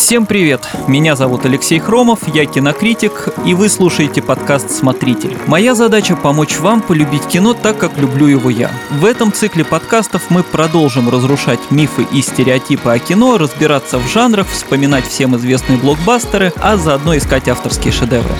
Всем привет! Меня зовут Алексей Хромов, я кинокритик, и вы слушаете подкаст «Смотритель». Моя задача — помочь вам полюбить кино так, как люблю его я. В этом цикле подкастов мы продолжим разрушать мифы и стереотипы о кино, разбираться в жанрах, вспоминать всем известные блокбастеры, а заодно искать авторские шедевры.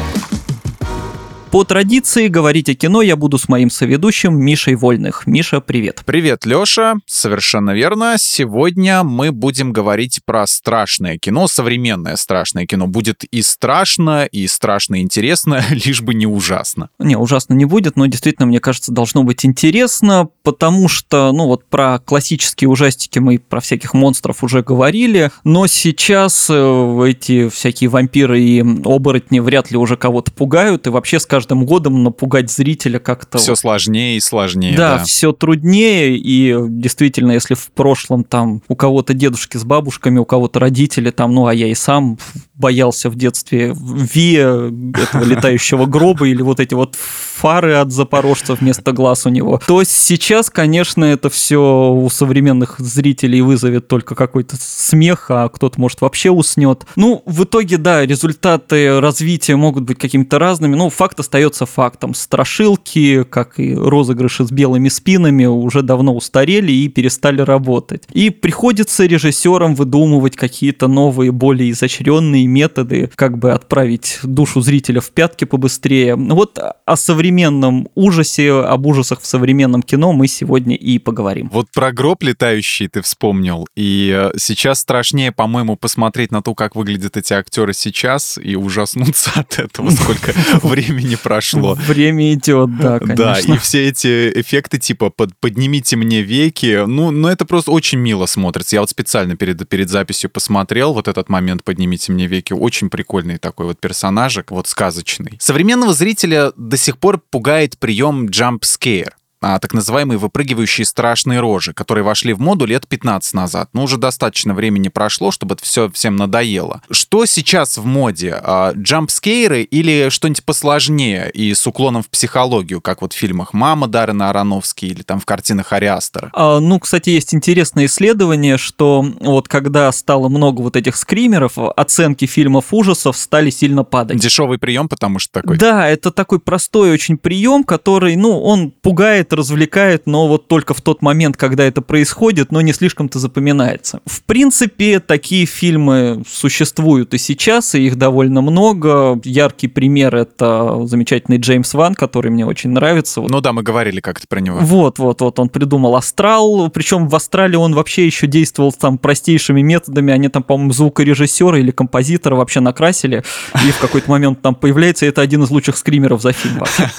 По традиции говорить о кино я буду с моим соведущим Мишей Вольных. Миша, привет. Привет, Лёша. Совершенно верно. Сегодня мы будем говорить про страшное кино, современное страшное кино. Будет и страшно, и страшно интересно, лишь бы не ужасно. Не, ужасно не будет, но действительно, мне кажется, должно быть интересно, потому что, ну вот про классические ужастики мы про всяких монстров уже говорили, но сейчас э, эти всякие вампиры и оборотни вряд ли уже кого-то пугают, и вообще, скажем, каждым годом напугать зрителя как-то... Все сложнее и сложнее. Да, да, все труднее, и действительно, если в прошлом там у кого-то дедушки с бабушками, у кого-то родители там, ну, а я и сам боялся в детстве Вия, этого летающего гроба, или вот эти вот фары от запорожцев вместо глаз у него, то сейчас, конечно, это все у современных зрителей вызовет только какой-то смех, а кто-то, может, вообще уснет. Ну, в итоге, да, результаты развития могут быть какими-то разными, но факт остается фактом. Страшилки, как и розыгрыши с белыми спинами, уже давно устарели и перестали работать. И приходится режиссерам выдумывать какие-то новые, более изощренные методы, как бы отправить душу зрителя в пятки побыстрее. Вот о современном ужасе, об ужасах в современном кино мы сегодня и поговорим. Вот про гроб летающий ты вспомнил, и э, сейчас страшнее, по-моему, посмотреть на то, как выглядят эти актеры сейчас, и ужаснуться от этого, сколько времени прошло. Время идет, да, конечно. Да, и все эти эффекты типа под, «поднимите мне веки», ну, ну это просто очень мило смотрится. Я вот специально перед, перед записью посмотрел вот этот момент «поднимите мне веки», очень прикольный такой вот персонажик, вот сказочный. Современного зрителя до сих пор пугает прием jump scare а, так называемые выпрыгивающие страшные рожи, которые вошли в моду лет 15 назад. Ну, уже достаточно времени прошло, чтобы это все всем надоело. Что сейчас в моде? А, джампскейры или что-нибудь посложнее и с уклоном в психологию, как вот в фильмах «Мама» Даррена Аронофски или там в картинах Ариастера? А, ну, кстати, есть интересное исследование, что вот когда стало много вот этих скримеров, оценки фильмов ужасов стали сильно падать. Дешевый прием, потому что такой. Да, это такой простой очень прием, который, ну, он пугает развлекает, но вот только в тот момент, когда это происходит, но не слишком-то запоминается. В принципе, такие фильмы существуют и сейчас, и их довольно много. Яркий пример — это замечательный Джеймс Ван, который мне очень нравится. Ну да, мы говорили как-то про него. Вот, вот, вот, он придумал «Астрал», причем в «Астрале» он вообще еще действовал там простейшими методами, они там, по-моему, звукорежиссера или композитора вообще накрасили, и в какой-то момент там появляется, и это один из лучших скримеров за фильм вообще.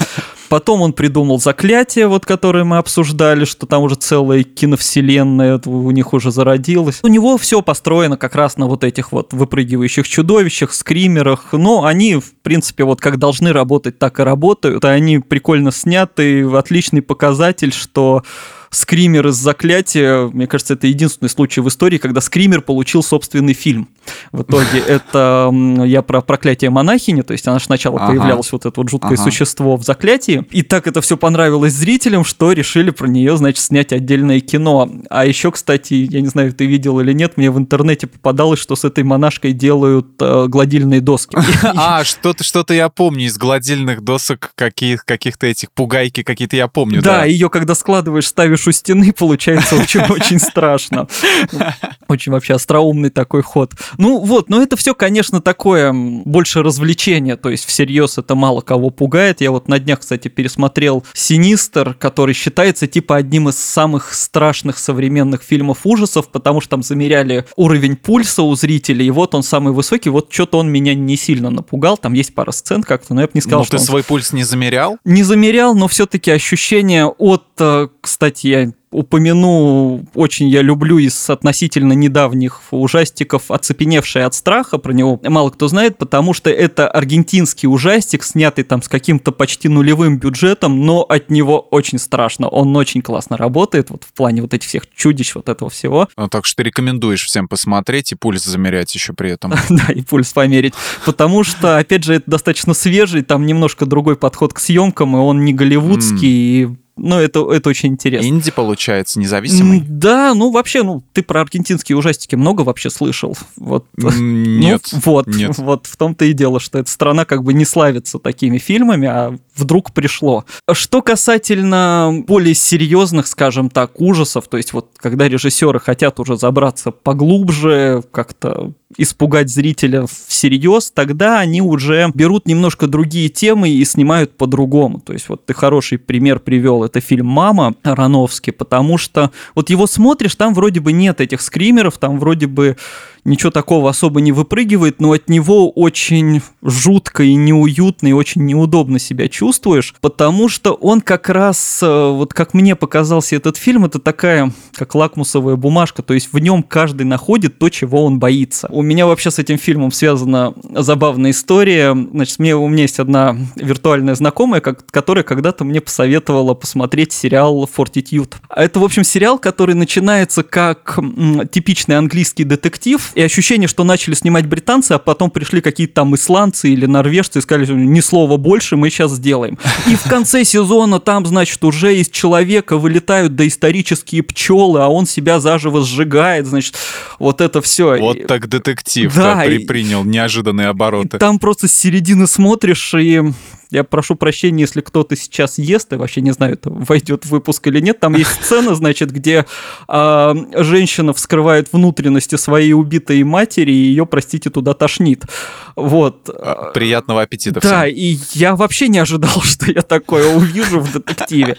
Потом он придумал заклятие, вот которое мы обсуждали, что там уже целая киновселенная у них уже зародилась. У него все построено как раз на вот этих вот выпрыгивающих чудовищах, скримерах. Но они, в принципе, вот как должны работать, так и работают. Они прикольно сняты, отличный показатель, что скример из заклятия, мне кажется, это единственный случай в истории, когда скример получил собственный фильм. В итоге это я про проклятие монахини, то есть она сначала ага. появлялась вот это вот жуткое ага. существо в заклятии, и так это все понравилось зрителям, что решили про нее, значит, снять отдельное кино. А еще, кстати, я не знаю, ты видел или нет, мне в интернете попадалось, что с этой монашкой делают э, гладильные доски. А, что-то что-то я помню из гладильных досок каких каких-то этих пугайки какие-то я помню. Да, ее когда складываешь, ставишь стоишь у стены, получается очень-очень страшно. Очень вообще остроумный такой ход. Ну вот, но это все, конечно, такое больше развлечение, то есть всерьез это мало кого пугает. Я вот на днях, кстати, пересмотрел «Синистер», который считается типа одним из самых страшных современных фильмов ужасов, потому что там замеряли уровень пульса у зрителей, и вот он самый высокий, вот что-то он меня не сильно напугал, там есть пара сцен как-то, но я бы не сказал, но что ты он... свой пульс не замерял? Не замерял, но все-таки ощущение от, э, кстати, я упомяну, очень я люблю из относительно недавних ужастиков «Оцепеневшая от страха», про него мало кто знает, потому что это аргентинский ужастик, снятый там с каким-то почти нулевым бюджетом, но от него очень страшно, он очень классно работает, вот в плане вот этих всех чудищ, вот этого всего. Ну, так что ты рекомендуешь всем посмотреть и пульс замерять еще при этом. Да, и пульс померить, потому что, опять же, это достаточно свежий, там немножко другой подход к съемкам, и он не голливудский, и ну, это, это очень интересно. Инди, получается, независимый? Да, ну, вообще, ну, ты про аргентинские ужастики много вообще слышал? Вот. Нет. Ну, вот, нет. вот в том-то и дело, что эта страна как бы не славится такими фильмами, а вдруг пришло. Что касательно более серьезных, скажем так, ужасов, то есть вот когда режиссеры хотят уже забраться поглубже, как-то испугать зрителя всерьез, тогда они уже берут немножко другие темы и снимают по-другому. То есть вот ты хороший пример привел, это фильм «Мама» Ароновский, потому что вот его смотришь, там вроде бы нет этих скримеров, там вроде бы ничего такого особо не выпрыгивает, но от него очень жутко и неуютно и очень неудобно себя чувствуешь, потому что он как раз, э, вот как мне показался этот фильм, это такая, как лакмусовая бумажка, то есть в нем каждый находит то, чего он боится. У меня вообще с этим фильмом связана забавная история. Значит, мне, у меня есть одна виртуальная знакомая, как, которая когда-то мне посоветовала посмотреть сериал Fortitude. Это, в общем, сериал, который начинается как типичный английский детектив, и ощущение, что начали снимать британцы, а потом пришли какие-то там исландцы или норвежцы и сказали, ни слова больше, мы сейчас сделаем. И в конце сезона там, значит, уже из человека вылетают доисторические пчелы, а он себя заживо сжигает, значит, вот это все. Вот так детектив Да, и- принял неожиданные обороты. Там просто с середины смотришь и я прошу прощения, если кто-то сейчас ест, и вообще не знаю, это войдет в выпуск или нет. Там есть сцена, значит, где а, женщина вскрывает внутренности своей убитой матери, и ее, простите, туда тошнит. Вот. Приятного аппетита Да, всем. и я вообще не ожидал, что я такое увижу в детективе.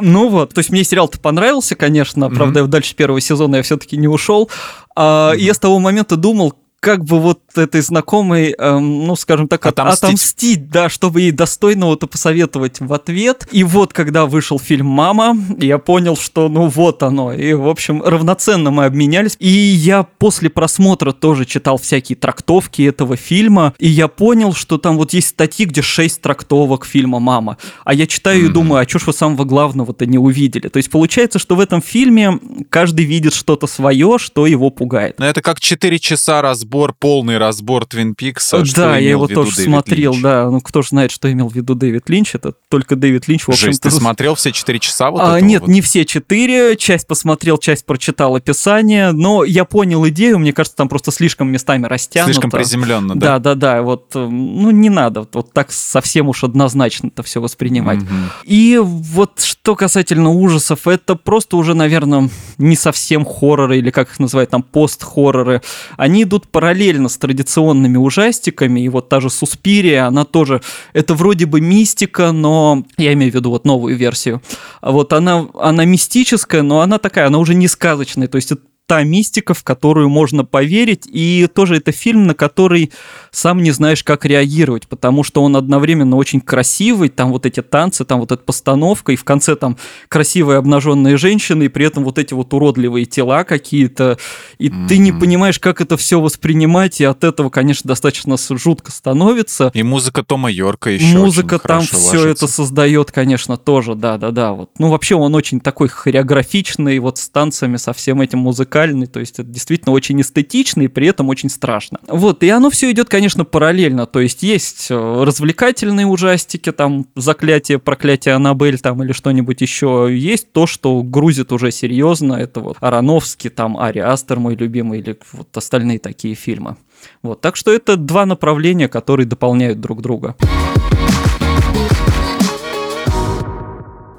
Ну вот, то есть мне сериал-то понравился, конечно, правда, дальше первого сезона я все-таки не ушел. А, И я с того момента думал, как бы вот этой знакомой, эм, ну, скажем так, от- Отомстить. отомстить, да, чтобы ей достойного-то посоветовать в ответ. И вот, когда вышел фильм «Мама», я понял, что, ну, вот оно. И, в общем, равноценно мы обменялись. И я после просмотра тоже читал всякие трактовки этого фильма, и я понял, что там вот есть статьи, где шесть трактовок фильма «Мама». А я читаю и думаю, а чё ж вы самого главного-то не увидели? То есть получается, что в этом фильме каждый видит что-то свое, что его пугает. Ну, это как 4 часа разбор, полный разбор Твин Пикса. да, я его тоже Дэвид смотрел, Линч. да. Ну, кто же знает, что имел в виду Дэвид Линч, это только Дэвид Линч, в Жесть, общем-то. ты смотрел все 4 часа вот А, нет, вот? не все четыре. Часть посмотрел, часть прочитал описание. Но я понял идею. Мне кажется, там просто слишком местами растянуто. Слишком приземленно, Да, да? да, да. Вот, э, ну, не надо вот, так совсем уж однозначно это все воспринимать. Мгм. И вот что касательно ужасов, это просто уже, наверное, не совсем хорроры, или как их называют, там, пост-хорроры. Они идут параллельно с традиционными ужастиками, и вот та же Суспирия, она тоже, это вроде бы мистика, но, я имею в виду вот новую версию, вот она, она мистическая, но она такая, она уже не сказочная, то есть это та мистика, в которую можно поверить, и тоже это фильм, на который сам не знаешь, как реагировать, потому что он одновременно очень красивый, там вот эти танцы, там вот эта постановка, и в конце там красивые обнаженные женщины, и при этом вот эти вот уродливые тела какие-то, и ты не понимаешь, как это все воспринимать, и от этого, конечно, достаточно жутко становится. И музыка Тома Йорка еще Музыка очень там все ложится. это создает, конечно, тоже, да, да, да. Вот. Ну, вообще он очень такой хореографичный, вот с танцами, со всем этим музыкальный, то есть это действительно очень эстетично и при этом очень страшно. Вот, и оно все идет, конечно, параллельно, то есть есть э, развлекательные ужастики, там, заклятие, проклятие Аннабель, там, или что-нибудь еще, есть то, что грузит уже серьезно, это вот Ароновский, там, Ари Астер, мой любимый, или вот остальные такие фильмы. Вот, так что это два направления, которые дополняют друг друга.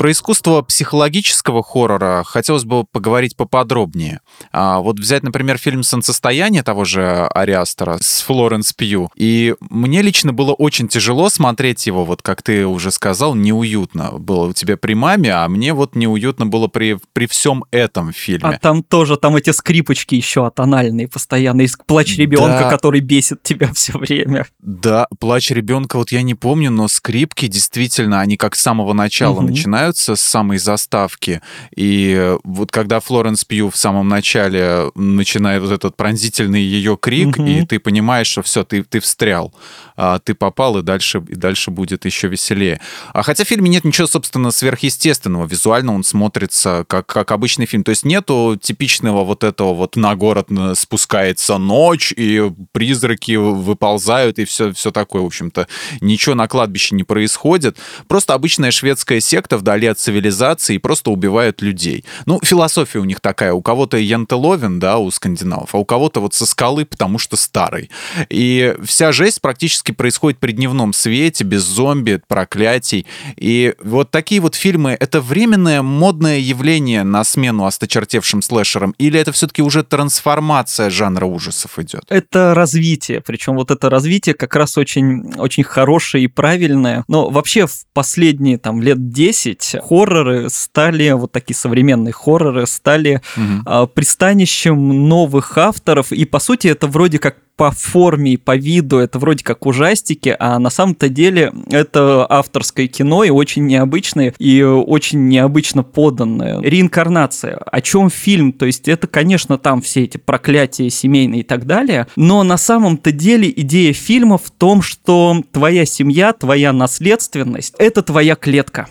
Про искусство психологического хоррора хотелось бы поговорить поподробнее. А, вот взять, например, фильм «Солнцестояние» того же Ариастера с Флоренс Пью. И мне лично было очень тяжело смотреть его, вот как ты уже сказал, неуютно было у тебя при маме, а мне вот неуютно было при, при всем этом фильме. А там тоже, там эти скрипочки еще атональные постоянно, есть плач ребенка, Да. который бесит тебя все время. Да, плач ребенка, вот я не помню, но скрипки действительно, они как с самого начала Мгм. Начинаются, с самой заставки. И э, вот когда Флоренс Пью в самом начале начинает вот этот пронзительный ее крик, Мгм. и ты понимаешь, что все, ты, ты встрял, а, ты попал, и дальше, и дальше будет еще веселее. А хотя в фильме нет ничего, собственно, сверхъестественного. Визуально он смотрится как, как обычный фильм. То есть нету типичного вот этого вот на город спускается ночь, и призраки выползают, и все, все такое, в общем-то. Ничего на кладбище не происходит. Просто обычная шведская секта в вдали от цивилизации и просто убивают людей. Ну, философия у них такая. У кого-то янтеловин, да, у скандинавов, а у кого-то вот со скалы, потому что старый. И вся жесть практически происходит при дневном свете, без зомби, проклятий. И вот такие вот фильмы — это временное модное явление на смену осточертевшим слэшерам? Или это все-таки уже трансформация жанра ужасов идет? Это развитие. Причем вот это развитие как раз очень, очень хорошее и правильное. Но вообще в последние там лет 10 хорроры стали, вот такие современные хорроры стали угу. пристанищем новых авторов. И по сути это вроде как по форме и по виду это вроде как ужастики, а на самом-то деле это авторское кино и очень необычное и очень необычно поданное. Реинкарнация. О чем фильм? То есть это, конечно, там все эти проклятия семейные и так далее, но на самом-то деле идея фильма в том, что твоя семья, твоя наследственность — это твоя клетка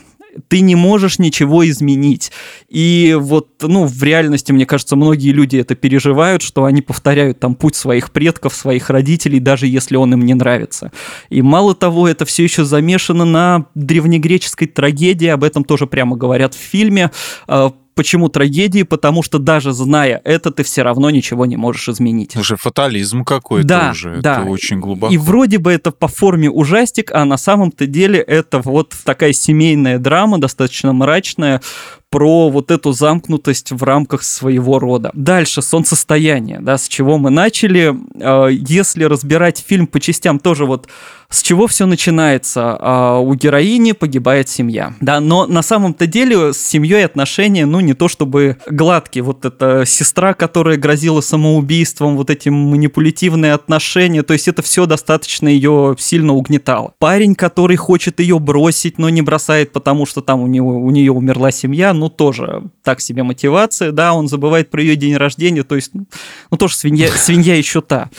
ты не можешь ничего изменить. И вот, ну, в реальности, мне кажется, многие люди это переживают, что они повторяют там путь своих предков, своих родителей, даже если он им не нравится. И мало того, это все еще замешано на древнегреческой трагедии, об этом тоже прямо говорят в фильме, а, Почему трагедии? Потому что даже зная это, ты все равно ничего не можешь изменить. Уже фатализм какой-то да, уже. Да. Это очень глубоко. И вроде бы это по форме ужастик, а на самом-то деле это вот такая семейная драма, достаточно мрачная, про вот эту замкнутость в рамках своего рода. Дальше, солнцестояние, да, с чего мы начали. А, если разбирать фильм по частям, тоже вот с чего все начинается? А, у героини погибает семья, да, но на самом-то деле с семьей отношения, ну, не то чтобы гладкие. Вот эта сестра, которая грозила самоубийством, вот эти манипулятивные отношения, то есть это все достаточно ее сильно угнетало. Парень, который хочет ее бросить, но не бросает, потому что там у, него, у нее умерла семья, ну, тоже так себе мотивация, да, он забывает про ее день рождения, то есть, ну, тоже свинья, свинья еще та.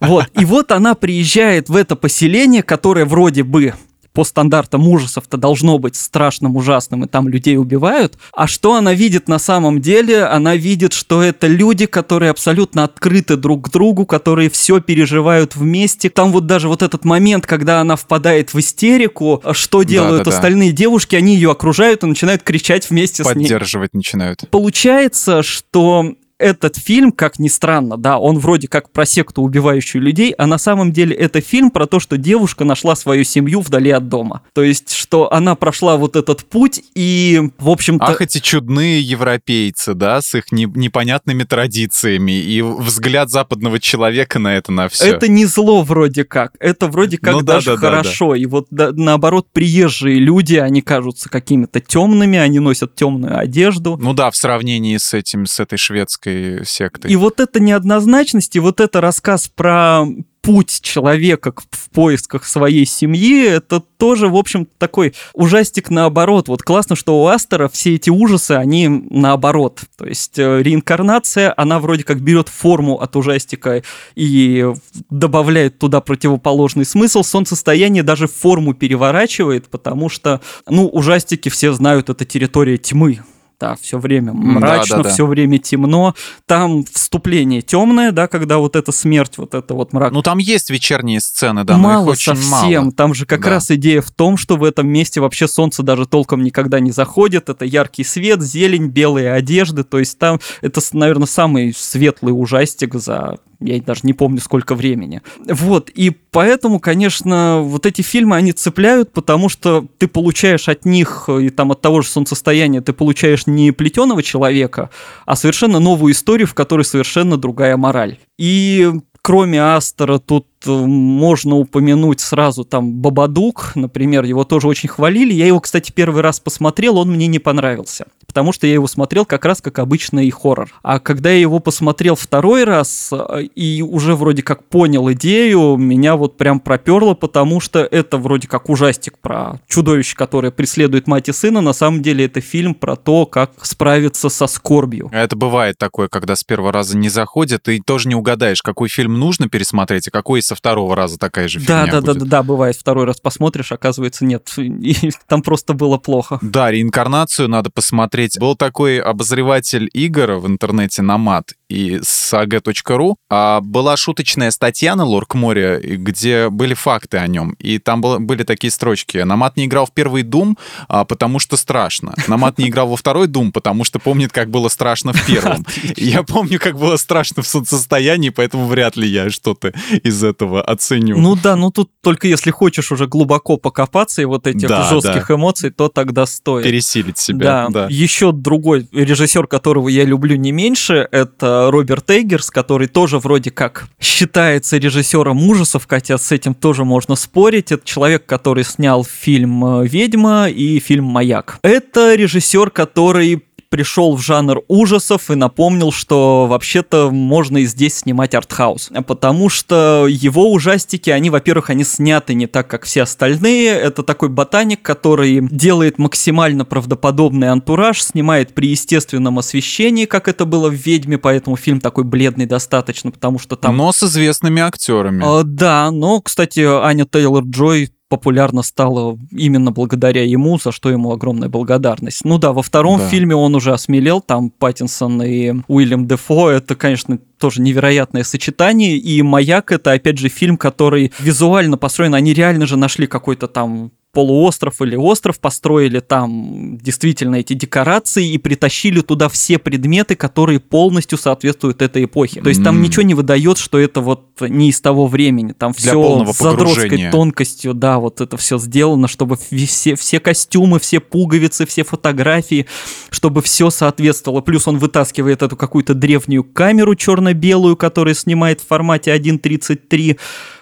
Вот, и вот она приезжает в это поселение, которое вроде бы по стандартам ужасов-то должно быть страшным, ужасным, и там людей убивают. А что она видит на самом деле? Она видит, что это люди, которые абсолютно открыты друг к другу, которые все переживают вместе. Там вот даже вот этот момент, когда она впадает в истерику, что делают да, да, остальные да. девушки, они ее окружают и начинают кричать вместе с ней. Поддерживать начинают. Получается, что этот фильм, как ни странно, да, он вроде как про секту, убивающую людей, а на самом деле это фильм про то, что девушка нашла свою семью вдали от дома. То есть, что она прошла вот этот путь и, в общем-то... Ах, эти чудные европейцы, да, с их не, непонятными традициями и взгляд западного человека на это, на все. Это не зло вроде как, это вроде как ну, даже да, да, хорошо. Да, да. И вот да, наоборот, приезжие люди, они кажутся какими-то темными, они носят темную одежду. Ну да, в сравнении с этим, с этой шведской исламской сектой. И вот эта неоднозначность, и вот это рассказ про путь человека в поисках своей семьи, это тоже, в общем, такой ужастик наоборот. Вот классно, что у Астера все эти ужасы, они наоборот. То есть э, реинкарнация, она вроде как берет форму от ужастика и добавляет туда противоположный смысл. Солнцестояние даже форму переворачивает, потому что, ну, ужастики все знают, это территория тьмы да, все время мрачно, да, да, да. все время темно. Там вступление темное, да, когда вот эта смерть, вот это вот мрак. Ну там есть вечерние сцены, да, мало но их очень совсем. Мало. Там же как да. раз идея в том, что в этом месте вообще солнце даже толком никогда не заходит. Это яркий свет, зелень, белые одежды. То есть там это, наверное, самый светлый ужастик за я даже не помню, сколько времени. Вот, и поэтому, конечно, вот эти фильмы, они цепляют, потому что ты получаешь от них, и там от того же солнцестояния, ты получаешь не плетеного человека, а совершенно новую историю, в которой совершенно другая мораль. И кроме Астера тут э, можно упомянуть сразу там Бабадук, например, его тоже очень хвалили. Я его, кстати, первый раз посмотрел, он мне не понравился потому что я его смотрел как раз как обычный хоррор. А когда я его посмотрел второй раз э, и уже вроде как понял идею, меня вот прям проперло, потому что это вроде как ужастик про чудовище, которое преследует мать и сына. На самом деле это фильм про то, как справиться со скорбью. Это бывает такое, когда с первого раза не заходит, и тоже не угадаешь, какой фильм нужно пересмотреть, а какой со второго раза такая же да, фигня да, будет. да, да, да, бывает. Второй раз посмотришь, оказывается, нет. И там просто было плохо. Да, реинкарнацию надо посмотреть смотреть. Был такой обозреватель игр в интернете Намат, и saga.ru а была шуточная статья на Лорк Море, где были факты о нем. И там было, были такие строчки. Намат не играл в первый Дум, а, потому что страшно. Намат не играл во второй Дум, потому что помнит, как было страшно в первом. Я помню, как было страшно в состоянии, поэтому вряд ли я что-то из этого оценю. Ну да, ну тут только если хочешь уже глубоко покопаться и вот этих да, жестких да. эмоций, то тогда стоит. Пересилить себя. Да. да. Еще другой режиссер, которого я люблю не меньше, это Роберт Эйгерс, который тоже вроде как считается режиссером ужасов, хотя с этим тоже можно спорить. Это человек, который снял фильм «Ведьма» и фильм «Маяк». Это режиссер, который пришел в жанр ужасов и напомнил, что вообще-то можно и здесь снимать артхаус. Потому что его ужастики, они, во-первых, они сняты не так, как все остальные. Это такой ботаник, который делает максимально правдоподобный антураж, снимает при естественном освещении, как это было в «Ведьме», поэтому фильм такой бледный достаточно, потому что там... Но с известными актерами. А, да, но, кстати, Аня Тейлор-Джой популярно стало именно благодаря ему, за что ему огромная благодарность. Ну да, во втором да. фильме он уже осмелел, там Паттинсон и Уильям Дефо, это, конечно, тоже невероятное сочетание, и «Маяк» — это, опять же, фильм, который визуально построен, они реально же нашли какой-то там полуостров или остров, построили там действительно эти декорации и притащили туда все предметы, которые полностью соответствуют этой эпохе. То есть там ничего не выдает, что это вот не из того времени. Там все с задротской тонкостью, да, вот это все сделано, чтобы все, все костюмы, все пуговицы, все фотографии, чтобы все соответствовало. Плюс он вытаскивает эту какую-то древнюю камеру черно-белую, которая снимает в формате 1.33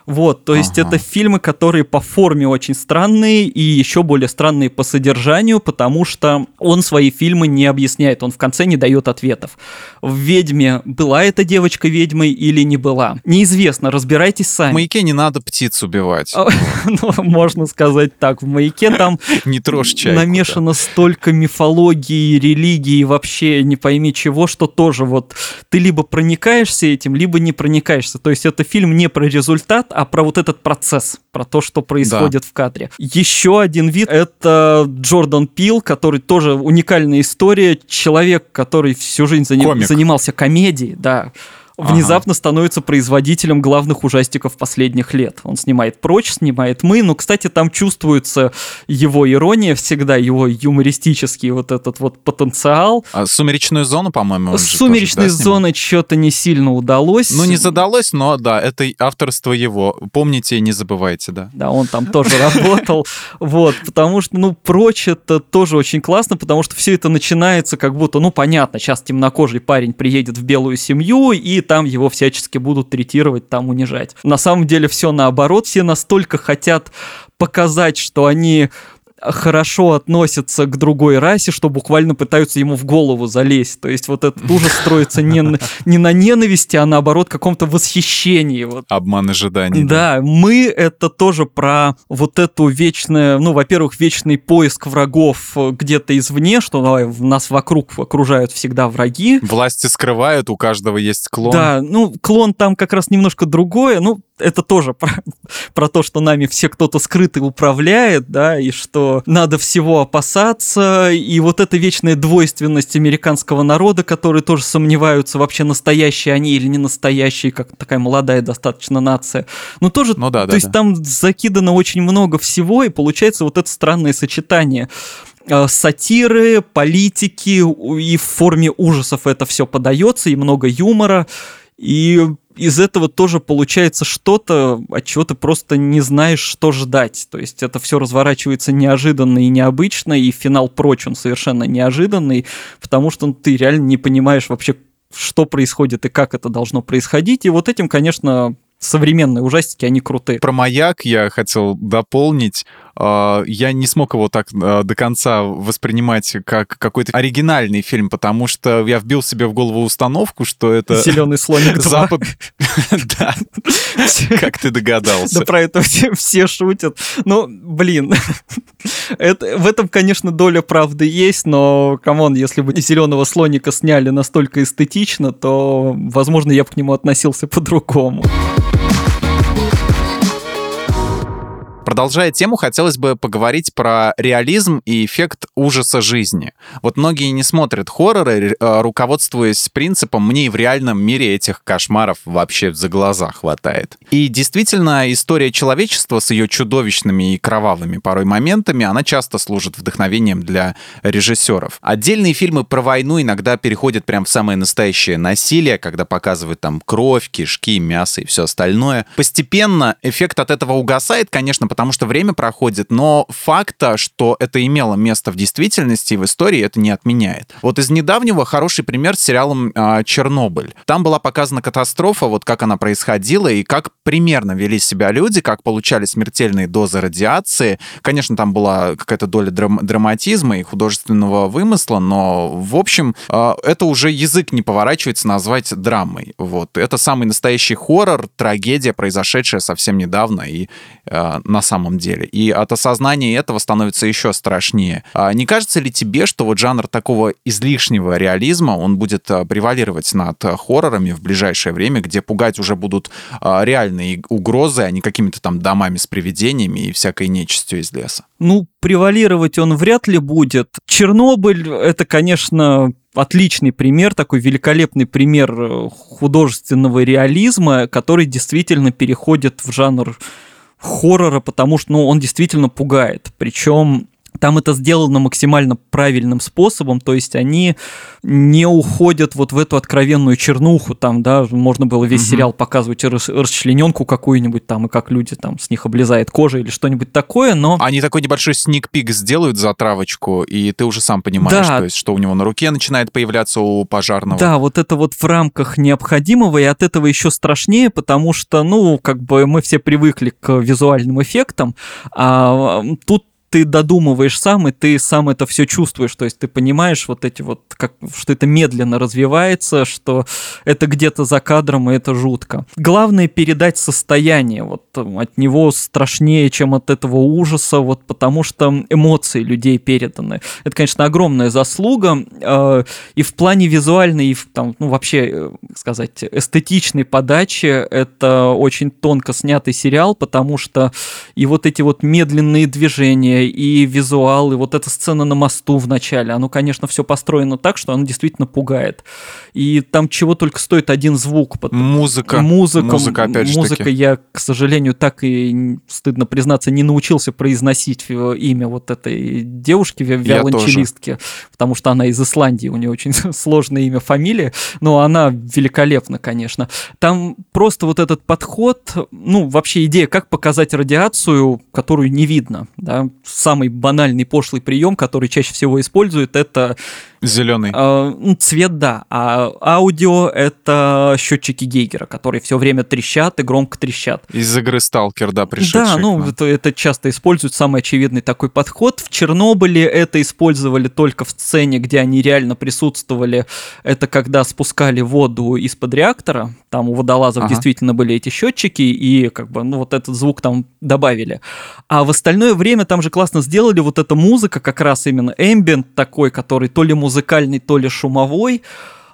вот, то есть ага. это фильмы, которые по форме очень странные и еще более странные по содержанию, потому что он свои фильмы не объясняет, он в конце не дает ответов. В «Ведьме» была эта девочка ведьмой или не была? Неизвестно, разбирайтесь сами. В «Маяке» не надо птиц убивать. Ну, можно сказать так, в «Маяке» там не трожь чайку, намешано да. столько мифологии, религии, вообще не пойми чего, что тоже вот ты либо проникаешься этим, либо не проникаешься. То есть это фильм не про результат, а про вот этот процесс, про то, что происходит да. в кадре. Еще один вид — это Джордан Пил, который тоже уникальная история. Человек, который всю жизнь заним... занимался комедией, да, внезапно ага. становится производителем главных ужастиков последних лет. Он снимает «Прочь», снимает «Мы», но, кстати, там чувствуется его ирония всегда, его юмористический вот этот вот потенциал. А «Сумеречную зону», по-моему, «Сумеречной тоже, да, зоны» что-то не сильно удалось. Ну, не задалось, но да, это авторство его. Помните и не забывайте, да. Да, он там тоже работал. Вот, потому что, ну, «Прочь» это тоже очень классно, потому что все это начинается как будто, ну, понятно, сейчас темнокожий парень приедет в белую семью, и там его всячески будут третировать, там унижать. На самом деле все наоборот, все настолько хотят показать, что они хорошо относятся к другой расе, что буквально пытаются ему в голову залезть. То есть вот этот ужас строится не, не на ненависти, а наоборот каком-то восхищении. Вот. Обман ожиданий. Да, да, мы это тоже про вот эту вечное, ну, во-первых, вечный поиск врагов э, где-то извне, что давай, нас вокруг окружают всегда враги. Власти скрывают, у каждого есть клон. Да, ну, клон там как раз немножко другое, ну, это тоже про, про то, что нами все кто-то скрытый управляет, да, и что надо всего опасаться, и вот эта вечная двойственность американского народа, которые тоже сомневаются, вообще настоящие они или не настоящие, как такая молодая достаточно нация. Ну тоже, ну, да, то да, есть да. там закидано очень много всего, и получается вот это странное сочетание э, сатиры, политики, и в форме ужасов это все подается, и много юмора, и из этого тоже получается что-то, от чего ты просто не знаешь, что ждать. То есть это все разворачивается неожиданно и необычно, и финал прочь, он совершенно неожиданный, потому что ты реально не понимаешь вообще, что происходит и как это должно происходить. И вот этим, конечно, современные ужастики, они крутые. Про маяк я хотел дополнить. А, я не смог его так а, до конца воспринимать как какой-то оригинальный фильм, потому что я вбил себе в голову установку, что это... Зеленый слоник 2. Запад... Да, как ты догадался. Да про это все шутят. Ну, блин, это, в этом, конечно, доля правды есть, но, come on, если бы зеленого слоника сняли настолько эстетично, то, возможно, я бы к нему относился по-другому. Продолжая тему, хотелось бы поговорить про реализм и эффект ужаса жизни. Вот многие не смотрят хорроры, э, руководствуясь принципом «мне и в реальном мире этих кошмаров вообще за глаза хватает». И действительно, история человечества с ее чудовищными и кровавыми порой моментами, она часто служит вдохновением для режиссеров. Отдельные фильмы про войну иногда переходят прям в самое настоящее насилие, когда показывают там кровь, кишки, мясо и все остальное. Постепенно эффект от этого угасает, конечно, потому что время проходит, но факта, что это имело место в действительности и в истории, это не отменяет. Вот из недавнего хороший пример с сериалом э, «Чернобыль». Там была показана катастрофа, вот как она происходила и как примерно вели себя люди, как получали смертельные дозы радиации. Конечно, там была какая-то доля драм- драматизма и художественного вымысла, но, в общем, э, это уже язык не поворачивается назвать драмой. Вот. Это самый настоящий хоррор, трагедия, произошедшая совсем недавно и э, на самом деле. И от осознания этого становится еще страшнее. А не кажется ли тебе, что вот жанр такого излишнего реализма, он будет а, превалировать над хоррорами в ближайшее время, где пугать уже будут а, реальные угрозы, а не какими-то там домами с привидениями и всякой нечистью из леса? Ну, превалировать он вряд ли будет. Чернобыль — это, конечно, отличный пример, такой великолепный пример э, художественного реализма, который действительно переходит в жанр хоррора, потому что ну, он действительно пугает. Причем там это сделано максимально правильным способом, то есть они не уходят вот в эту откровенную чернуху, там, да, можно было весь угу. сериал показывать рас расчлененку какую-нибудь там, и как люди там с них облезает кожа или что-нибудь такое, но... Они такой небольшой сник-пик сделают за травочку, и ты уже сам понимаешь, да. то есть, что у него на руке начинает появляться у пожарного. Да, вот это вот в рамках необходимого, и от этого еще страшнее, потому что, ну, как бы мы все привыкли к визуальным эффектам, а тут ты додумываешь сам, и ты сам это все чувствуешь. То есть ты понимаешь вот эти вот, как, что это медленно развивается, что это где-то за кадром, и это жутко. Главное передать состояние. Вот от него страшнее, чем от этого ужаса, вот потому что эмоции людей переданы. Это, конечно, огромная заслуга. Э, и в плане визуальной, и в, там, ну, вообще, э, сказать, эстетичной подачи это очень тонко снятый сериал, потому что и вот эти вот медленные движения, и визуал, и вот эта сцена на мосту в начале, оно, конечно, все построено так, что оно действительно пугает. И там чего только стоит один звук. Музыка. Музыка, музыка, опять же музыка таки. я, к сожалению, так и, стыдно признаться, не научился произносить имя вот этой девушки, виолончелистки, потому что она из Исландии, у нее очень сложное имя, фамилия, но она великолепна, конечно. Там просто вот этот подход, ну, вообще идея, как показать радиацию, которую не видно, да, самый банальный пошлый прием, который чаще всего используют, это Зеленый. Э, цвет, да. А аудио — это счетчики Гейгера, которые все время трещат и громко трещат. Из игры Сталкер, да, пришедший Да, ну, это, это часто используют, самый очевидный такой подход. В Чернобыле это использовали только в сцене, где они реально присутствовали. Это когда спускали воду из-под реактора, там у водолазов ага. действительно были эти счетчики, и как бы, ну, вот этот звук там добавили. А в остальное время там же классно сделали вот эта музыка, как раз именно эмбиент такой, который то ли музыка музыкальный, то ли шумовой.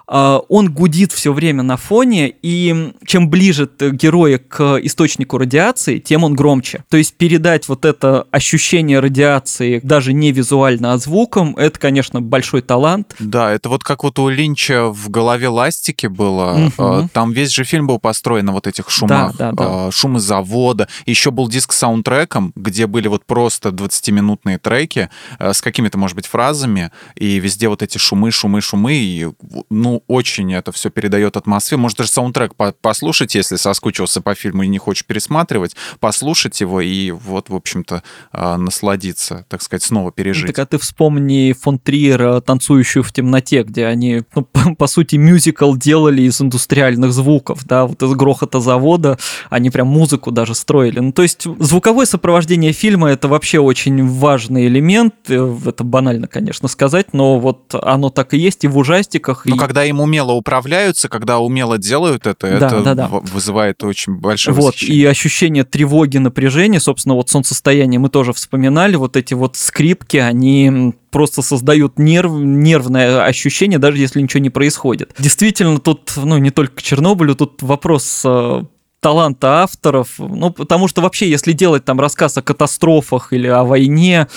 А, он гудит все время на фоне, и чем ближе героя к источнику радиации, тем он громче. То есть передать вот это ощущение радиации даже не визуально, а звуком, это, конечно, большой талант. Да, это вот как вот у Линча в голове ластики было. Угу. Там весь же фильм был построен на вот этих шумах. Да, да, да. Шумы завода. Еще был диск с саундтреком, где были вот просто 20-минутные треки с какими-то, может быть, фразами, и везде вот эти шумы, шумы, шумы, и, ну, очень это все передает атмосферу. Может, даже саундтрек послушать, если соскучился по фильму и не хочешь пересматривать, послушать его и вот, в общем-то, а, насладиться, так сказать, снова пережить. Так а ты вспомни фон Триера «Танцующую в темноте», где они, ну, по, по сути, мюзикл делали из индустриальных звуков, да, вот из грохота завода, они прям музыку даже строили. Ну, то есть звуковое сопровождение фильма — это вообще очень важный элемент, э, это банально, конечно, сказать, но вот оно так и есть и в ужастиках. Но и... когда им умело управляются, когда умело делают это, да, это да, да. вызывает очень большое Вот, восхищение. и ощущение тревоги, напряжения, собственно, вот солнцестояние мы тоже вспоминали, вот эти вот скрипки, они просто создают нерв, нервное ощущение, даже если ничего не происходит. Действительно, тут, ну, не только к Чернобылю, тут вопрос э, таланта авторов. Ну, потому что вообще, если делать там рассказ о катастрофах или о войне,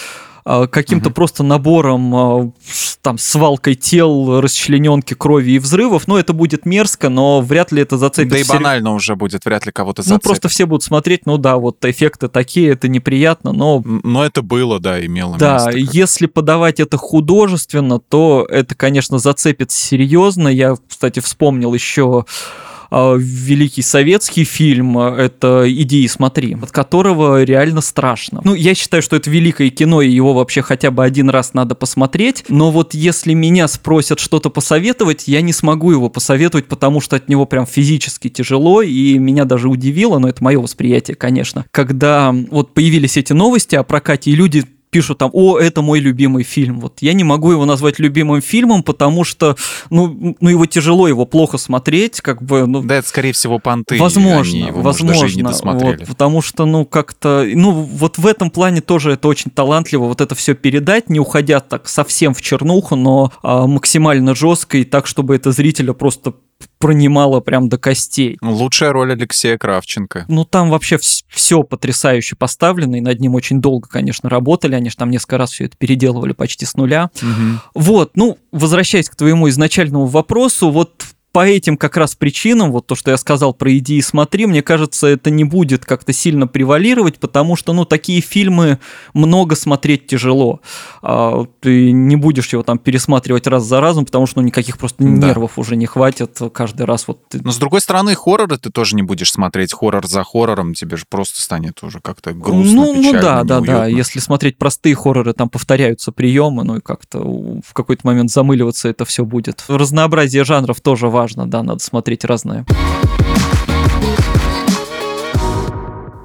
каким-то угу. просто набором, а, там, свалкой тел, расчлененки, крови и взрывов, ну, это будет мерзко, но вряд ли это зацепит. Да и банально уже будет, вряд ли кого-то зацепит. Ну, просто все будут смотреть, ну да, вот эффекты такие, это неприятно, но... Но это было, да, имело да, место. Да, если подавать это художественно, то это, конечно, зацепит серьезно. Я, кстати, вспомнил еще а, великий советский фильм, это «Иди и смотри», от которого реально страшно. Ну, я считаю, что это великое кино, и его вообще хотя бы один раз надо посмотреть, но вот если меня спросят что-то посоветовать, я не смогу его посоветовать, потому что от него прям физически тяжело, и меня даже удивило, но это мое восприятие, конечно, когда вот появились эти новости о прокате, и люди пишут там, о, это мой любимый фильм. Вот я не могу его назвать любимым фильмом, потому что, ну, ну его тяжело, его плохо смотреть, как бы, ну... Да, это, скорее всего, понты. Возможно, его, возможно. Может, не вот, потому что, ну, как-то, ну, вот в этом плане тоже это очень талантливо, вот это все передать, не уходя так совсем в чернуху, но а, максимально жестко и так, чтобы это зрителя просто пронимало прям до костей. Лучшая роль Алексея Кравченко. Ну, там вообще все потрясающе поставлено, и над ним очень долго, конечно, работали. Они же там несколько раз все это переделывали почти с нуля. Угу. Вот, ну, возвращаясь к твоему изначальному вопросу, вот по этим как раз причинам, вот то, что я сказал про «иди и смотри», мне кажется, это не будет как-то сильно превалировать, потому что, ну, такие фильмы много смотреть тяжело. А, ты не будешь его там пересматривать раз за разом, потому что, ну, никаких просто да. нервов уже не хватит каждый раз. Вот Но, с другой стороны, хорроры ты тоже не будешь смотреть хоррор за хоррором, тебе же просто станет уже как-то грустно, Ну, ну да, да, да. Если смотреть простые хорроры, там повторяются приемы, ну и как-то в какой-то момент замыливаться это все будет. Разнообразие жанров тоже важно важно, да, надо смотреть разное.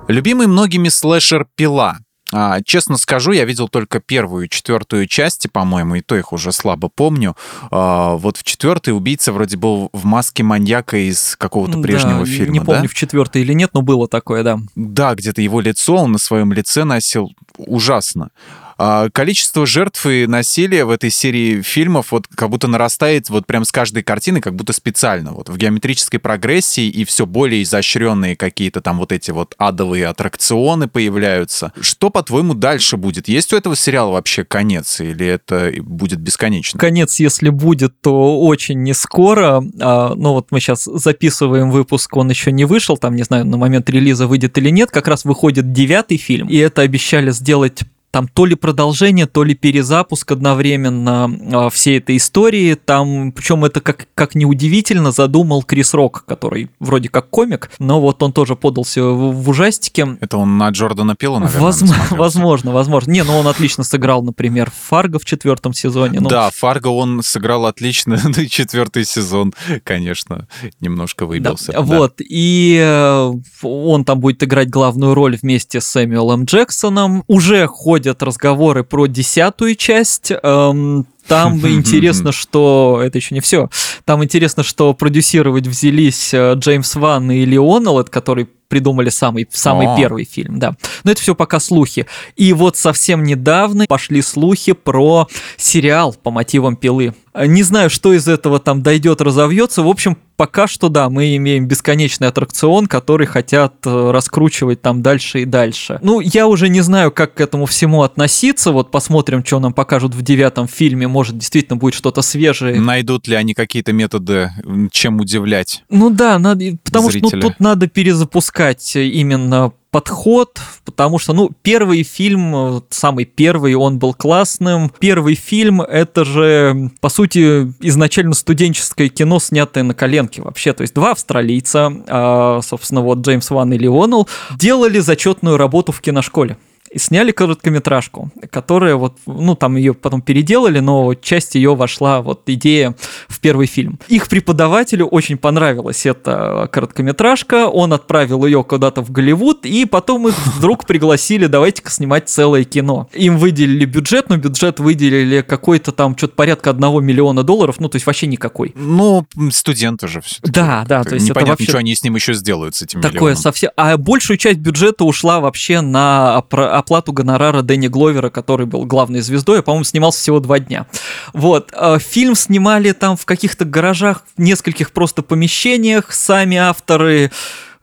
Любимый многими слэшер «Пила». А, честно скажу, я видел только первую и четвертую части, по-моему, и то их уже слабо помню. А, вот в четвертой убийца вроде был в маске маньяка из какого-то прежнего да, фильма. Не помню, да? в четвертой или нет, но было такое, да. Да, где-то его лицо он на своем лице носил ужасно. А, количество жертв и насилия в этой серии фильмов вот как будто нарастает вот прям с каждой картины, как будто специально. Вот в геометрической прогрессии и все более изощренные какие-то там вот эти вот адовые аттракционы появляются. Что, по-твоему, дальше будет? Есть у этого сериала вообще конец или это будет бесконечно? Конец, если будет, то очень не скоро. А, ну вот мы сейчас записываем выпуск, он еще не вышел, там, не знаю, на момент релиза выйдет или нет. Как раз выходит девятый фильм, и это обещали сделать там то ли продолжение, то ли перезапуск одновременно э, всей этой истории. Там, причем это как, как неудивительно, задумал Крис Рок, который вроде как комик, но вот он тоже подался в, в ужастике. Это он на Джордана Пила, наверное, возможно, возможно, возможно. Не, ну он отлично сыграл, например, Фарго в четвертом сезоне. Ну... Да, Фарго он сыграл отлично, ну четвертый сезон, конечно, немножко выбился. Да, да. Вот, и э, он там будет играть главную роль вместе с Сэмюэлом Джексоном. Уже хоть ходят разговоры про десятую часть. Эм, там интересно, что... Это еще не все. Там интересно, что продюсировать взялись э, Джеймс Ван и Леонел, который придумали самый, самый первый фильм, да. Но это все пока слухи. И вот совсем недавно пошли слухи про сериал по мотивам пилы. Не знаю, что из этого там дойдет, разовьется. В общем, пока что да, мы имеем бесконечный аттракцион, который хотят э, раскручивать там дальше и дальше. Ну, я уже не знаю, как к этому всему относиться. Вот посмотрим, что нам покажут в девятом фильме. Может, действительно будет что-то свежее. Найдут ли они какие-то методы, чем удивлять? Ну да, надо, потому зрителя. что ну, тут надо перезапускать именно подход, потому что, ну, первый фильм, самый первый, он был классным. Первый фильм — это же, по сути, изначально студенческое кино, снятое на коленке вообще. То есть два австралийца, а, собственно, вот Джеймс Ван и Леонел, делали зачетную работу в киношколе сняли короткометражку, которая вот, ну, там ее потом переделали, но часть ее вошла, вот, идея в первый фильм. Их преподавателю очень понравилась эта короткометражка, он отправил ее куда-то в Голливуд, и потом их вдруг пригласили, давайте-ка снимать целое кино. Им выделили бюджет, но бюджет выделили какой-то там, что-то порядка одного миллиона долларов, ну, то есть вообще никакой. Ну, студенты же все Да, да, то есть Непонятно, это вообще... что они с ним еще сделают, с этим Такое миллионом. совсем... А большую часть бюджета ушла вообще на оплату гонорара Дэнни Гловера, который был главной звездой, а, по-моему, снимался всего два дня. Вот. А, фильм снимали там в каких-то гаражах, в нескольких просто помещениях, сами авторы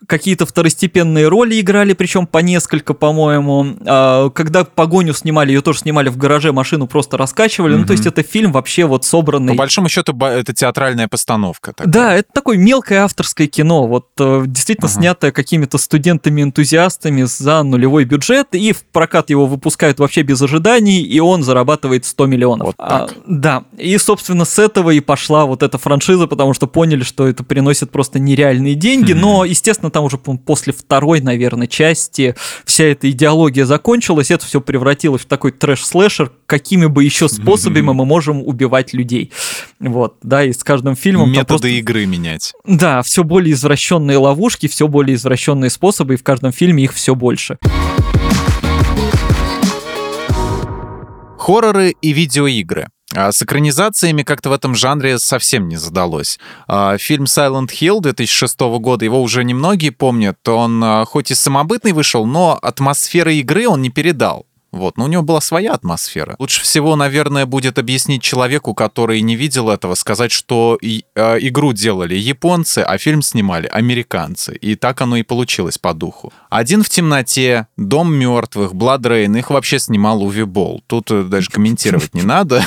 какие-то второстепенные роли играли, причем по несколько, по-моему. А, когда погоню снимали, ее тоже снимали в гараже, машину просто раскачивали. Mm-hmm. Ну, то есть это фильм вообще вот собранный. По большому счету, это театральная постановка. Такая. Да, это такое мелкое авторское кино, вот э, действительно ага. снятое какими-то студентами-энтузиастами за нулевой бюджет, и в прокат его выпускают вообще без ожиданий, и он зарабатывает 100 миллионов. Вот так. А, да, и, собственно, с этого и пошла вот эта франшиза, потому что поняли, что это приносит просто нереальные деньги, mm-hmm. но, естественно, там уже после второй, наверное, части вся эта идеология закончилась, это все превратилось в такой трэш-слэшер, какими бы еще способами mm-hmm. мы можем убивать людей. Вот, да, и с каждым фильмом... Методы просто... игры менять. Да, все более извращенные ловушки, все более извращенные способы, и в каждом фильме их все больше. Хорроры и видеоигры. А с экранизациями как-то в этом жанре совсем не задалось. А, фильм Silent Hill 2006 года, его уже немногие помнят, он а, хоть и самобытный вышел, но атмосферы игры он не передал. Вот, но у него была своя атмосфера. Лучше всего, наверное, будет объяснить человеку, который не видел этого, сказать, что и, э, игру делали японцы, а фильм снимали американцы. И так оно и получилось по духу. «Один в темноте», «Дом мертвых», «Blood Rain», их вообще снимал Уви Болл. Тут э, даже комментировать не надо.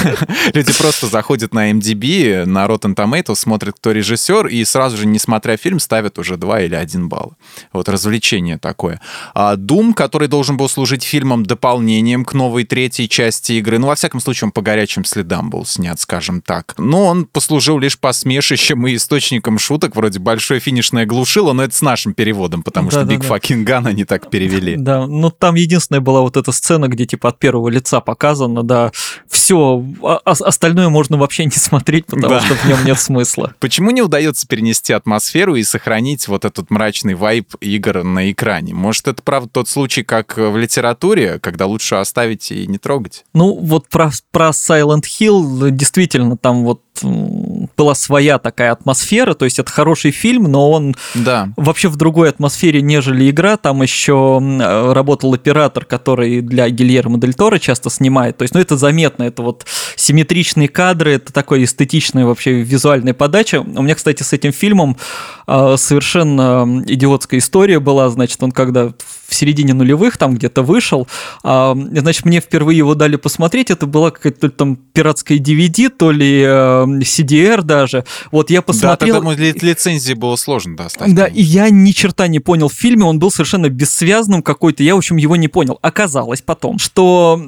Люди просто заходят на MDB, на Rotten Tomatoes, смотрят, кто режиссер, и сразу же, не смотря фильм, ставят уже 2 или 1 балл. Вот развлечение такое. А Doom, который должен был служить фильмом дополнением к новой третьей части игры. Ну, во всяком случае, он по горячим следам был снят, скажем так. Но он послужил лишь посмешищем и источником шуток, вроде «большое финишное глушило», но это с нашим переводом, потому да, что да, Big да. Fucking Gun они так перевели. Да, ну там единственная была вот эта сцена, где типа от первого лица показано, да, все, а, а остальное можно вообще не смотреть, потому да. что в нем нет смысла. Почему не удается перенести атмосферу и сохранить вот этот мрачный вайб игр на экране? Может, это правда тот случай, как в литературе, когда лучше оставить и не трогать. Ну, вот про, про Silent Hill действительно там вот была своя такая атмосфера, то есть это хороший фильм, но он да. вообще в другой атмосфере, нежели игра. Там еще работал оператор, который для Гильермо Дель Торо часто снимает. То есть, ну, это заметно, это вот симметричные кадры, это такой эстетичная вообще визуальная подача. У меня, кстати, с этим фильмом а, совершенно идиотская история была, значит, он когда в середине нулевых там где-то вышел, а, значит, мне впервые его дали посмотреть, это была какая-то там пиратская DVD, то ли CDR даже. Вот я посмотрел... Да, тогда лицензии было сложно достать. Да, и я ни черта не понял в фильме, он был совершенно бессвязным какой-то, я, в общем, его не понял. Оказалось потом, что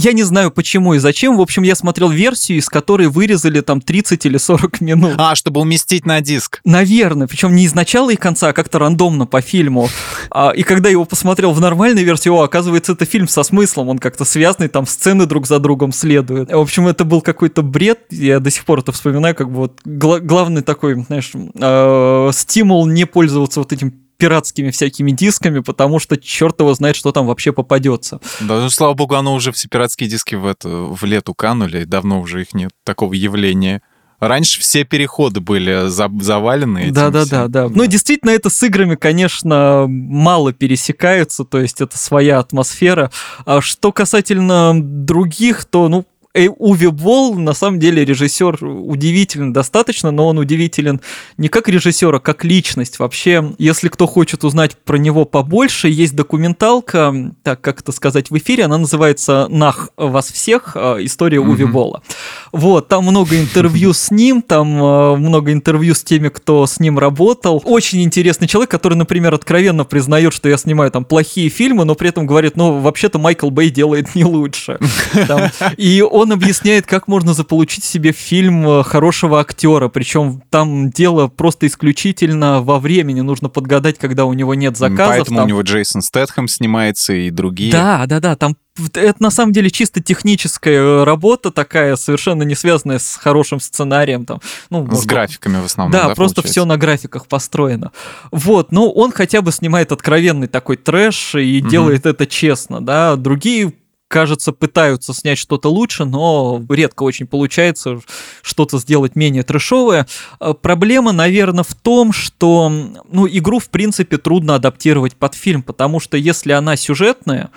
я не знаю почему и зачем. В общем, я смотрел версию, из которой вырезали там 30 или 40 минут. А, чтобы уместить на диск. Наверное. Причем не из начала и конца, а как-то рандомно по фильму. А, и когда его посмотрел в нормальной версии, о, оказывается, это фильм со смыслом. Он как-то связанный, там сцены друг за другом следуют. В общем, это был какой-то бред. Я до сих пор это вспоминаю, как бы вот гла- главный такой, знаешь, э- стимул не пользоваться вот этим пиратскими всякими дисками, потому что черт его знает, что там вообще попадется. Да, ну, слава богу, оно уже все пиратские диски в, это, в лету канули, давно уже их нет, такого явления. Раньше все переходы были за, завалены. Да, да, да, да. Ну, действительно, это с играми, конечно, мало пересекаются, то есть это своя атмосфера. А что касательно других, то, ну, Уви Болл, на самом деле, режиссер удивителен достаточно, но он удивителен не как режиссер, а как личность. Вообще, если кто хочет узнать про него побольше, есть документалка, так как это сказать в эфире, она называется «Нах вас всех. А, история mm-hmm. Уви Болла». Вот, там много интервью с ним, там а, много интервью с теми, кто с ним работал. Очень интересный человек, который, например, откровенно признает, что я снимаю там плохие фильмы, но при этом говорит, ну, вообще-то Майкл Бэй делает не лучше. И он объясняет, как можно заполучить себе фильм э, хорошего актера, причем там дело просто исключительно во времени, нужно подгадать, когда у него нет заказов. Поэтому там... у него Джейсон Стэтхэм снимается и другие. Да, да, да, там это на самом деле чисто техническая э, работа такая, совершенно не связанная с хорошим сценарием. Там, ну, с может, графиками в основном. Да, да просто все на графиках построено. Вот, но он хотя бы снимает откровенный такой трэш и угу. делает это честно, да. Другие кажется, пытаются снять что-то лучше, но редко очень получается что-то сделать менее трэшовое. А, проблема, наверное, в том, что ну, игру, в принципе, трудно адаптировать под фильм, потому что если она сюжетная,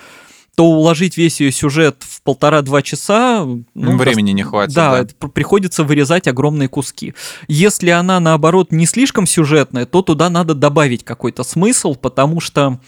то уложить весь ее сюжет в полтора-два часа... Ну, Времени не хватит. Да, да. приходится вырезать огромные куски. Если она, наоборот, не слишком сюжетная, то туда надо добавить какой-то смысл, потому что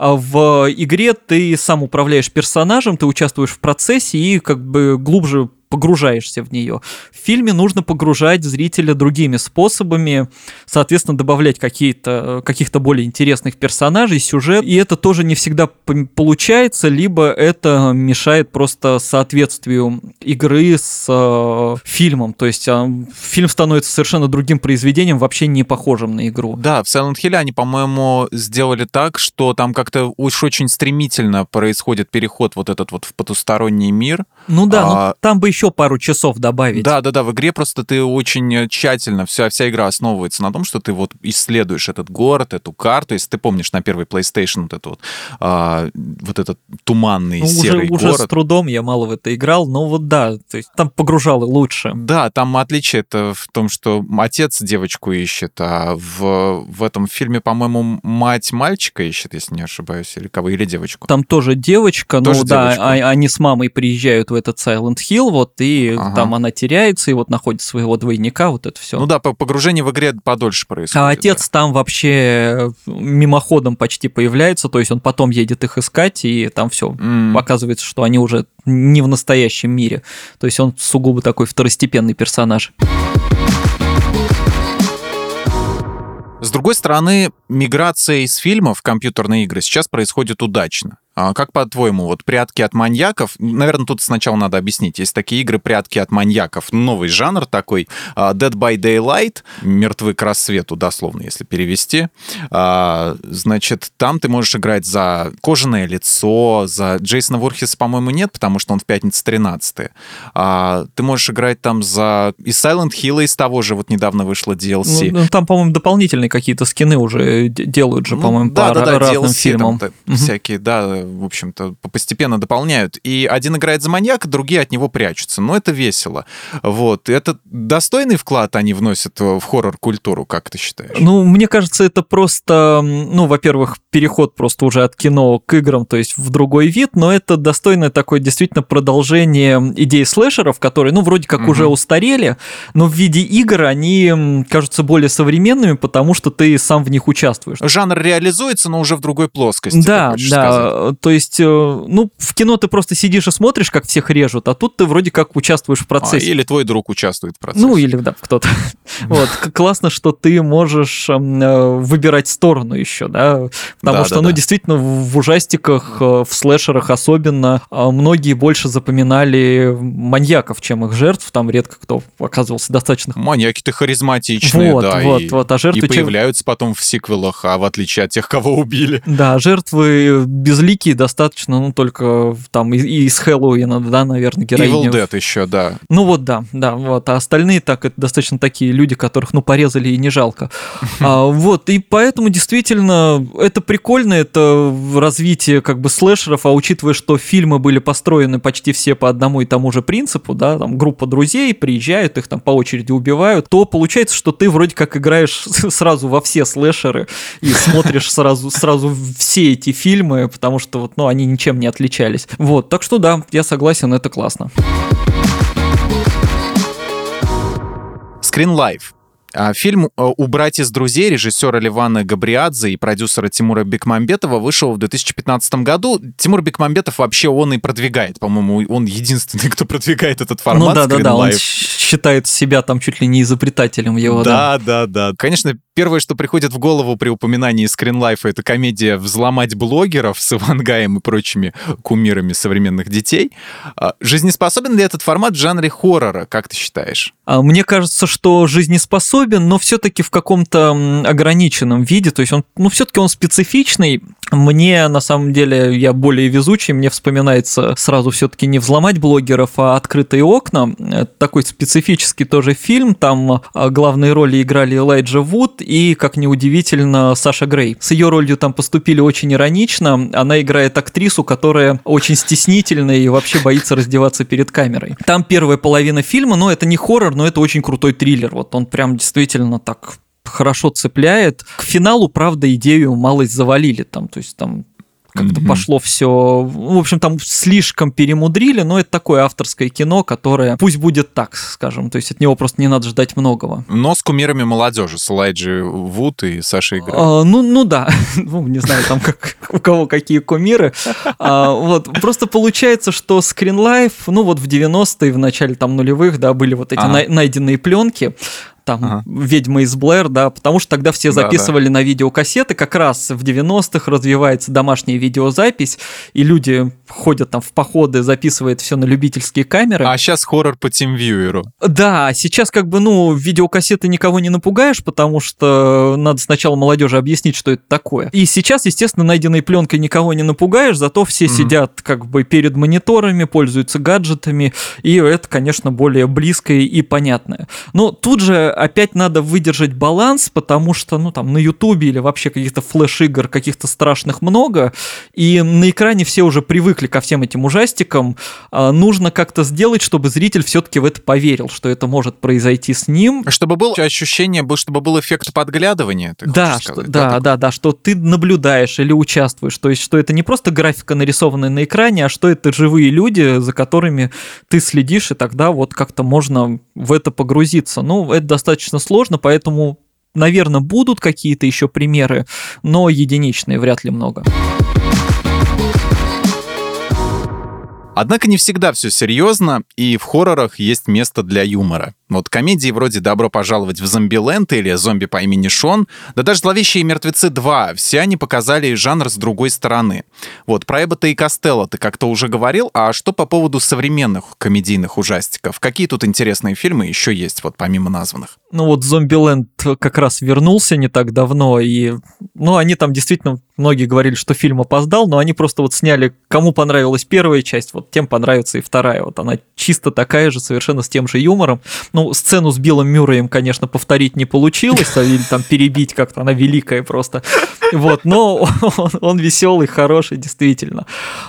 в игре ты сам управляешь персонажем, ты участвуешь в процессе и как бы глубже погружаешься в нее. В фильме нужно погружать зрителя другими способами, соответственно, добавлять какие-то, каких-то более интересных персонажей, сюжет, и это тоже не всегда получается, либо это мешает просто соответствию игры с э, фильмом, то есть э, фильм становится совершенно другим произведением, вообще не похожим на игру. Да, в Silent Hill они, по-моему, сделали так, что там как-то уж очень стремительно происходит переход вот этот вот в потусторонний мир. Ну да, а... ну, там бы еще еще пару часов добавить. Да, да, да, в игре просто ты очень тщательно, вся, вся игра основывается на том, что ты вот исследуешь этот город, эту карту, если ты помнишь на первый PlayStation вот, это вот, а, вот этот туманный ну, серый уже, город. Уже с трудом я мало в это играл, но вот да, то есть там погружало лучше. Да, там отличие это в том, что отец девочку ищет, а в, в этом фильме, по-моему, мать мальчика ищет, если не ошибаюсь, или кого, или девочку. Там тоже девочка, тоже ну да, а, они с мамой приезжают в этот Silent Hill, вот вот, и ага. там она теряется, и вот находит своего двойника, вот это все. Ну да, погружение в игре подольше происходит. А отец да. там вообще мимоходом почти появляется, то есть он потом едет их искать, и там все mm. оказывается, что они уже не в настоящем мире. То есть он сугубо такой второстепенный персонаж. С другой стороны, миграция из фильмов в компьютерные игры сейчас происходит удачно. А как по-твоему, вот прятки от маньяков, наверное, тут сначала надо объяснить, есть такие игры прятки от маньяков, новый жанр такой, а, Dead by Daylight, мертвы к рассвету, дословно, если перевести. А, значит, там ты можешь играть за кожаное лицо, за Джейсона Ворхиса, по-моему, нет, потому что он в пятницу 13 а, Ты можешь играть там за и Silent Hill из того же, вот недавно вышло DLC. Ну, ну, там, по-моему, дополнительные какие-то скины уже делают же, ну, по-моему, да, по да, да, разным DLC, фильмам. Там, угу. Всякие, да, в общем-то, постепенно дополняют. И один играет за маньяка, другие от него прячутся. Но это весело. Вот. Это достойный вклад они вносят в хоррор-культуру, как ты считаешь? Ну, мне кажется, это просто, ну, во-первых, переход просто уже от кино к играм, то есть в другой вид, но это достойное такое действительно продолжение идей слэшеров, которые, ну, вроде как угу. уже устарели, но в виде игр они кажутся более современными, потому что ты сам в них участвуешь. Жанр реализуется, но уже в другой плоскости. Да, да. Сказать. То есть, э, ну, в кино ты просто сидишь и смотришь, как всех режут, а тут ты вроде как участвуешь в процессе. А, или твой друг участвует в процессе. Ну, или, да, кто-то. Вот, классно, что ты можешь эм, э, выбирать сторону еще, да, потому что, ну, действительно, в ужастиках, э, в слэшерах особенно, многие больше запоминали маньяков, чем их жертв, там редко кто оказывался достаточно... Маньяки-то харизматичные, вот, да, вот, и, вот, а жертвы... И появляются потом в сиквелах, а в отличие от тех, кого убили. Да, жертвы безликие достаточно, ну, только там и, из Хэллоуина, да, наверное, героиню. Evil Dead еще, да. Ну вот, да, да, вот. А остальные так, это достаточно такие люди, которых, ну, порезали и не жалко. а, вот, и поэтому действительно это прикольно, это развитие как бы слэшеров, а учитывая, что фильмы были построены почти все по одному и тому же принципу, да, там группа друзей приезжают, их там по очереди убивают, то получается, что ты вроде как играешь сразу во все слэшеры и смотришь сразу, сразу все эти фильмы, потому что вот, ну, они ничем не отличались. Вот, так что да, я согласен, это классно. Screen Life а, фильм э, «Убрать из друзей» режиссера Ливана Габриадзе и продюсера Тимура Бекмамбетова вышел в 2015 году. Тимур Бекмамбетов вообще он и продвигает, по-моему, он единственный, кто продвигает этот формат. Ну да, да, да, он считает себя там чуть ли не изобретателем его. Да, да, да. да. Конечно, первое, что приходит в голову при упоминании скринлайфа, это комедия «Взломать блогеров» с Ивангаем и прочими кумирами современных детей. А, жизнеспособен ли этот формат в жанре хоррора, как ты считаешь? А, мне кажется, что жизнеспособен, но все-таки в каком-то ограниченном виде. То есть он, ну, все-таки он специфичный. Мне, на самом деле, я более везучий, мне вспоминается сразу все-таки не взломать блогеров, а открытые окна. Это такой специфический тоже фильм. Там а, главные роли играли Элайджа Вуд и, как ни удивительно, Саша Грей. С ее ролью там поступили очень иронично. Она играет актрису, которая очень стеснительная и вообще боится раздеваться перед камерой. Там первая половина фильма, но это не хоррор, но это очень крутой триллер. Вот он прям действительно так хорошо цепляет. К финалу, правда, идею малость завалили там, то есть там как-то mm-hmm. пошло все. В общем, там слишком перемудрили, но это такое авторское кино, которое пусть будет так, скажем. То есть от него просто не надо ждать многого. Но с кумирами молодежи, с Элайджи Вуд и Сашей Игрой. А, ну, ну да. ну, не знаю, там как, у кого какие кумиры. А, вот. Просто получается, что Screen Life, ну вот в 90-е, в начале там нулевых, да, были вот эти ага. найденные пленки там ага. «Ведьма из Блэр», да, потому что тогда все записывали да, да. на видеокассеты, как раз в 90-х развивается домашняя видеозапись, и люди ходят там в походы, записывают все на любительские камеры. А сейчас хоррор по тимвьюеру. Да, сейчас как бы, ну, видеокассеты никого не напугаешь, потому что надо сначала молодежи объяснить, что это такое. И сейчас, естественно, найденной пленкой никого не напугаешь, зато все mm-hmm. сидят как бы перед мониторами, пользуются гаджетами, и это, конечно, более близкое и понятное. Но тут же опять надо выдержать баланс, потому что, ну, там, на Ютубе или вообще каких-то флеш-игр каких-то страшных много, и на экране все уже привыкли ко всем этим ужастикам. А, нужно как-то сделать, чтобы зритель все-таки в это поверил, что это может произойти с ним. Чтобы было ощущение, чтобы был эффект подглядывания, да, что, да, да, да, да, что ты наблюдаешь или участвуешь, то есть, что это не просто графика, нарисованная на экране, а что это живые люди, за которыми ты следишь, и тогда вот как-то можно в это погрузиться. Ну, это достаточно сложно, поэтому, наверное, будут какие-то еще примеры, но единичные вряд ли много. Однако не всегда все серьезно, и в хоррорах есть место для юмора. Вот комедии вроде «Добро пожаловать в Зомбиленд» или «Зомби по имени Шон», да даже «Зловещие мертвецы 2», все они показали жанр с другой стороны. Вот, про Эббота и Костелло ты как-то уже говорил, а что по поводу современных комедийных ужастиков? Какие тут интересные фильмы еще есть, вот помимо названных? Ну вот «Зомбиленд» как раз вернулся не так давно, и, ну, они там действительно, многие говорили, что фильм опоздал, но они просто вот сняли, кому понравилась первая часть, вот тем понравится и вторая. Вот она чисто такая же, совершенно с тем же юмором. Ну, сцену с Биллом Мюрреем, конечно, повторить не получилось, а или там перебить как-то, она великая просто. Вот, но он, он веселый, хороший, действительно.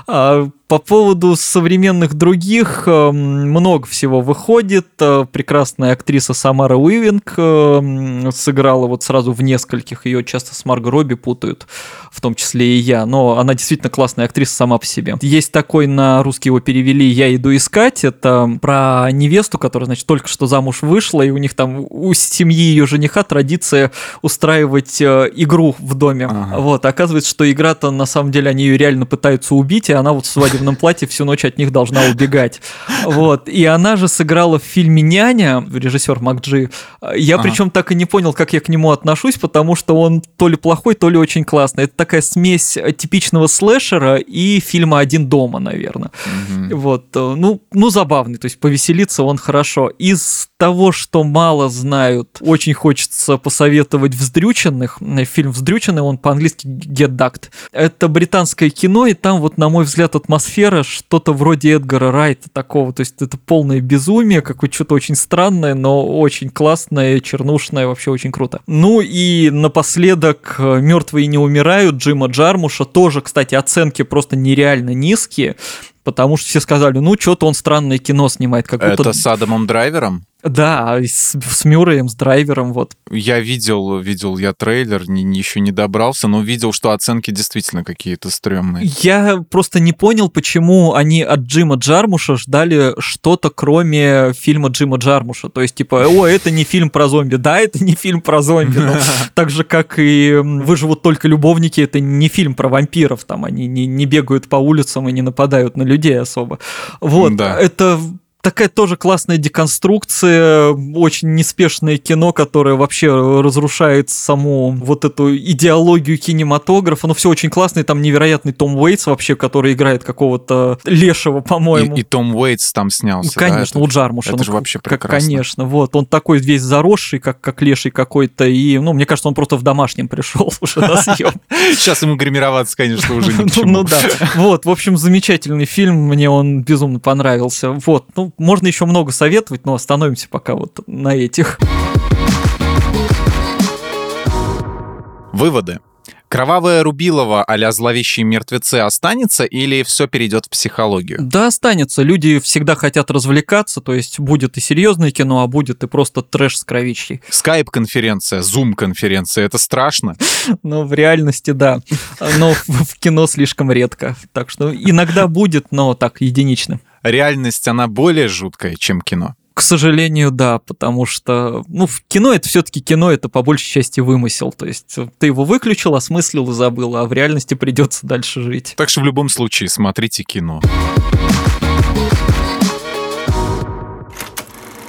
А, по поводу современных других эм, много всего выходит. Э, прекрасная актриса Самара Уивинг эм, сыграла вот сразу в нескольких. Ее часто с Марго Робби путают, в том числе и я. Но она действительно классная актриса сама по себе. Есть такой, на русский его перевели «Я иду искать». Это про невесту, которая, значит, только что замуж вышла, и у них там, у семьи ее жениха традиция устраивать э, игру в доме. Ага. Вот, оказывается, что игра-то на самом деле они ее реально пытаются убить, и она вот в свадебном платье всю ночь от них должна убегать. Вот. И она же сыграла в фильме «Няня», режиссер Макджи. Я ага. причем так и не понял, как я к нему отношусь, потому что он то ли плохой, то ли очень классный. Это такая смесь типичного слэшера и фильма «Один дома», наверное. Угу. Вот. Ну, ну, забавный, то есть повеселиться он хорошо. Из того, что мало знают, очень хочется посоветовать «Вздрюченных». Фильм «Вздрюченный», он по-английски «Get Ducked». Это британское кино, и там вот, на мой взгляд, атмосфера атмосфера что-то вроде Эдгара Райта такого, то есть это полное безумие, какое-то что-то очень странное, но очень классное, чернушное, вообще очень круто. Ну и напоследок э, «Мертвые не умирают» Джима Джармуша, тоже, кстати, оценки просто нереально низкие, потому что все сказали, ну, что-то он странное кино снимает. Как будто... Это с Адамом Драйвером? Да, с, с Мюрреем, с драйвером, вот. Я видел, видел я трейлер, не, еще не добрался, но видел, что оценки действительно какие-то стрёмные. Я просто не понял, почему они от Джима Джармуша ждали что-то, кроме фильма Джима Джармуша. То есть, типа, о, это не фильм про зомби. Да, это не фильм про зомби. Но так же, как и «Выживут только любовники», это не фильм про вампиров. Там они не, не бегают по улицам и не нападают на людей особо. Вот, да. это такая тоже классная деконструкция, очень неспешное кино, которое вообще разрушает саму вот эту идеологию кинематографа. Ну, все очень классно, и там невероятный Том Уэйтс вообще, который играет какого-то лешего, по-моему. И, и Том Уэйтс там снялся, Конечно, да? у Джармуша. Это ну, же вообще прекрасно. Конечно, вот. Он такой весь заросший, как, как леший какой-то, и, ну, мне кажется, он просто в домашнем пришел уже на съем. Сейчас ему гримироваться, конечно, уже к чему. Ну да. Вот, в общем, замечательный фильм, мне он безумно понравился. Вот, ну, можно еще много советовать, но остановимся пока вот на этих. Выводы. Кровавая Рубилова а «Зловещие мертвецы» останется или все перейдет в психологию? Да, останется. Люди всегда хотят развлекаться, то есть будет и серьезное кино, а будет и просто трэш с кровищей. Скайп-конференция, зум-конференция, это страшно? Ну, в реальности, да. Но в кино слишком редко. Так что иногда будет, но так, единично. Реальность, она более жуткая, чем кино? К сожалению, да, потому что, ну, в кино это все-таки кино, это по большей части вымысел. То есть ты его выключил, осмыслил и забыл, а в реальности придется дальше жить. Так что в любом случае смотрите кино.